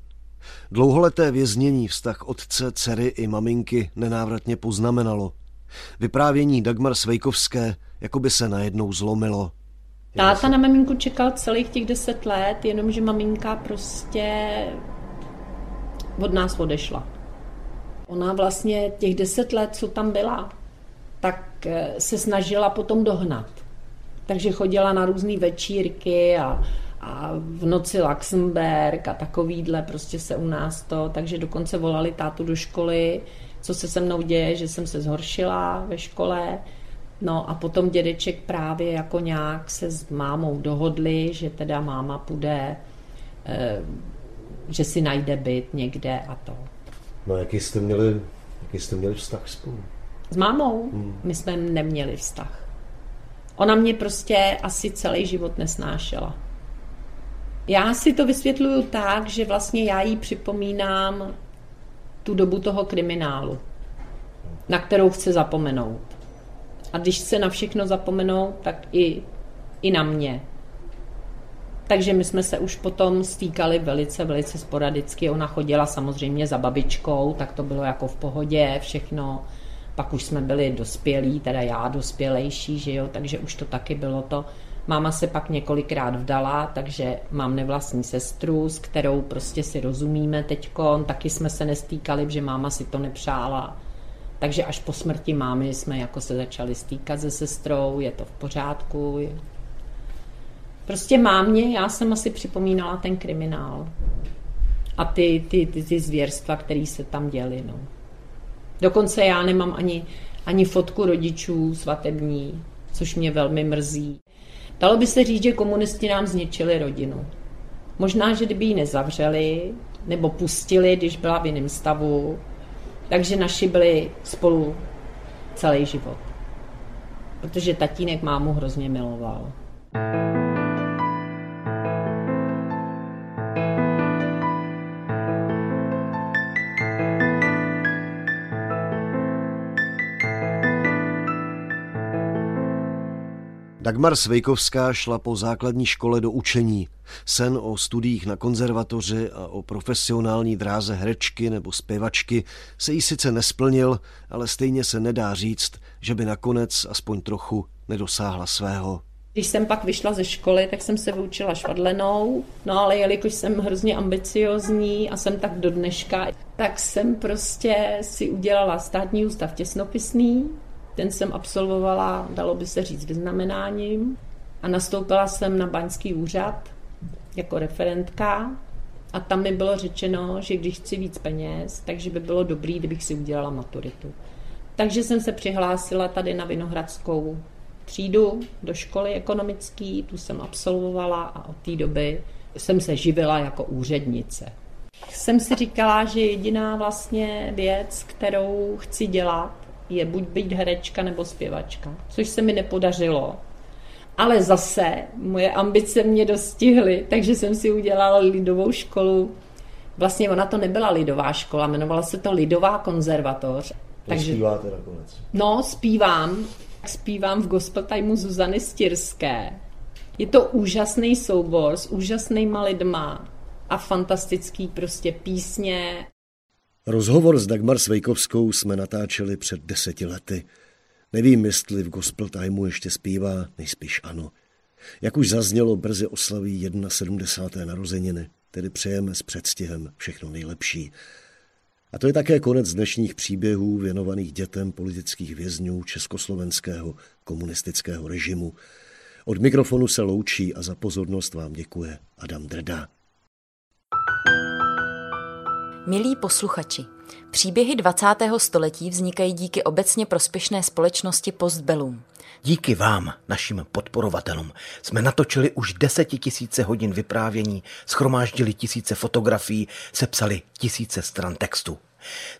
Dlouholeté věznění vztah otce, dcery i maminky nenávratně poznamenalo. Vyprávění Dagmar Svejkovské jako by se najednou zlomilo. Táta na maminku čekal celých těch deset let, jenomže maminka prostě od nás odešla. Ona vlastně těch deset let, co tam byla, tak eh, se snažila potom dohnat. Takže chodila na různé večírky a, a v noci Luxemburg a takovýhle prostě se u nás to, takže dokonce volali tátu do školy, co se se mnou děje, že jsem se zhoršila ve škole. No a potom dědeček právě jako nějak se s mámou dohodli, že teda máma půjde, eh, že si najde byt někde a to. No jaký jste měli, jaký jste měli vztah spolu? S mámou hmm. my jsme neměli vztah. Ona mě prostě asi celý život nesnášela. Já si to vysvětluju tak, že vlastně já jí připomínám tu dobu toho kriminálu, na kterou chce zapomenout. A když chce na všechno zapomenout, tak i, i na mě. Takže my jsme se už potom stýkali velice, velice sporadicky. Ona chodila samozřejmě za babičkou, tak to bylo jako v pohodě, všechno pak už jsme byli dospělí, teda já dospělejší, že jo, takže už to taky bylo to. Máma se pak několikrát vdala, takže mám nevlastní sestru, s kterou prostě si rozumíme teďko. Taky jsme se nestýkali, že máma si to nepřála. Takže až po smrti mámy jsme jako se začali stýkat se sestrou, je to v pořádku. Prostě mámě, já jsem asi připomínala ten kriminál. A ty, ty, ty, ty zvěrstva, které se tam děly. No. Dokonce já nemám ani, ani fotku rodičů svatební, což mě velmi mrzí. Dalo by se říct, že komunisti nám zničili rodinu. Možná, že kdyby ji nezavřeli, nebo pustili, když byla v jiném stavu, takže naši byli spolu celý život. Protože tatínek mámu hrozně miloval. Dagmar Svejkovská šla po základní škole do učení. Sen o studiích na konzervatoři a o profesionální dráze herečky nebo zpěvačky se jí sice nesplnil, ale stejně se nedá říct, že by nakonec aspoň trochu nedosáhla svého. Když jsem pak vyšla ze školy, tak jsem se vyučila švadlenou, no ale jelikož jsem hrozně ambiciozní a jsem tak do dneška, tak jsem prostě si udělala státní ústav těsnopisný, ten jsem absolvovala, dalo by se říct, vyznamenáním a nastoupila jsem na baňský úřad jako referentka a tam mi bylo řečeno, že když chci víc peněz, takže by bylo dobrý, kdybych si udělala maturitu. Takže jsem se přihlásila tady na Vinohradskou třídu do školy ekonomické, tu jsem absolvovala a od té doby jsem se živila jako úřednice. Jsem si říkala, že jediná vlastně věc, kterou chci dělat, je buď být herečka nebo zpěvačka, což se mi nepodařilo. Ale zase moje ambice mě dostihly, takže jsem si udělala lidovou školu. Vlastně ona to nebyla lidová škola, jmenovala se to Lidová konzervatoř. To takže, zpíváte nakonec? No, zpívám. Zpívám v gospel timeu Zuzany Stirské. Je to úžasný soubor s úžasnýma lidma a fantastický prostě písně. Rozhovor s Dagmar Svejkovskou jsme natáčeli před deseti lety. Nevím, jestli v Gospel Timeu ještě zpívá, nejspíš ano. Jak už zaznělo, brzy oslaví 71. narozeniny, tedy přejeme s předstihem všechno nejlepší. A to je také konec dnešních příběhů věnovaných dětem politických vězňů československého komunistického režimu. Od mikrofonu se loučí a za pozornost vám děkuje Adam Drda. Milí posluchači, příběhy 20. století vznikají díky obecně prospěšné společnosti Postbellum. Díky vám, našim podporovatelům, jsme natočili už desetitisíce hodin vyprávění, schromáždili tisíce fotografií, sepsali tisíce stran textu.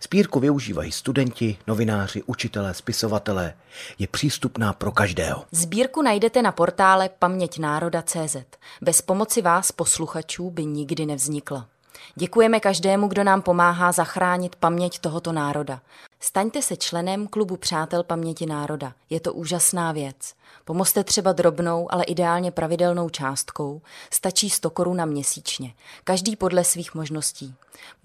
Spírku využívají studenti, novináři, učitelé, spisovatelé. Je přístupná pro každého. Sbírku najdete na portále paměťnároda.cz. Bez pomoci vás, posluchačů, by nikdy nevznikla. Děkujeme každému, kdo nám pomáhá zachránit paměť tohoto národa. Staňte se členem klubu Přátel paměti národa. Je to úžasná věc. Pomozte třeba drobnou, ale ideálně pravidelnou částkou. Stačí 100 korun měsíčně. Každý podle svých možností.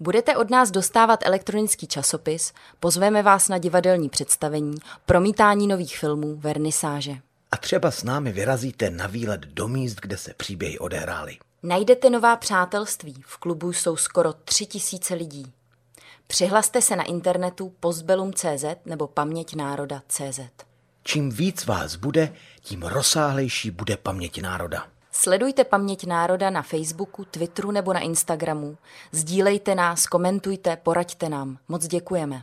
Budete od nás dostávat elektronický časopis, pozveme vás na divadelní představení, promítání nových filmů, vernisáže. A třeba s námi vyrazíte na výlet do míst, kde se příběhy odehrály. Najdete nová přátelství, v klubu jsou skoro tři tisíce lidí. Přihlaste se na internetu postbelum.cz nebo paměťnároda.cz. Čím víc vás bude, tím rozsáhlejší bude paměť národa. Sledujte Paměť národa na Facebooku, Twitteru nebo na Instagramu. Sdílejte nás, komentujte, poraďte nám. Moc děkujeme.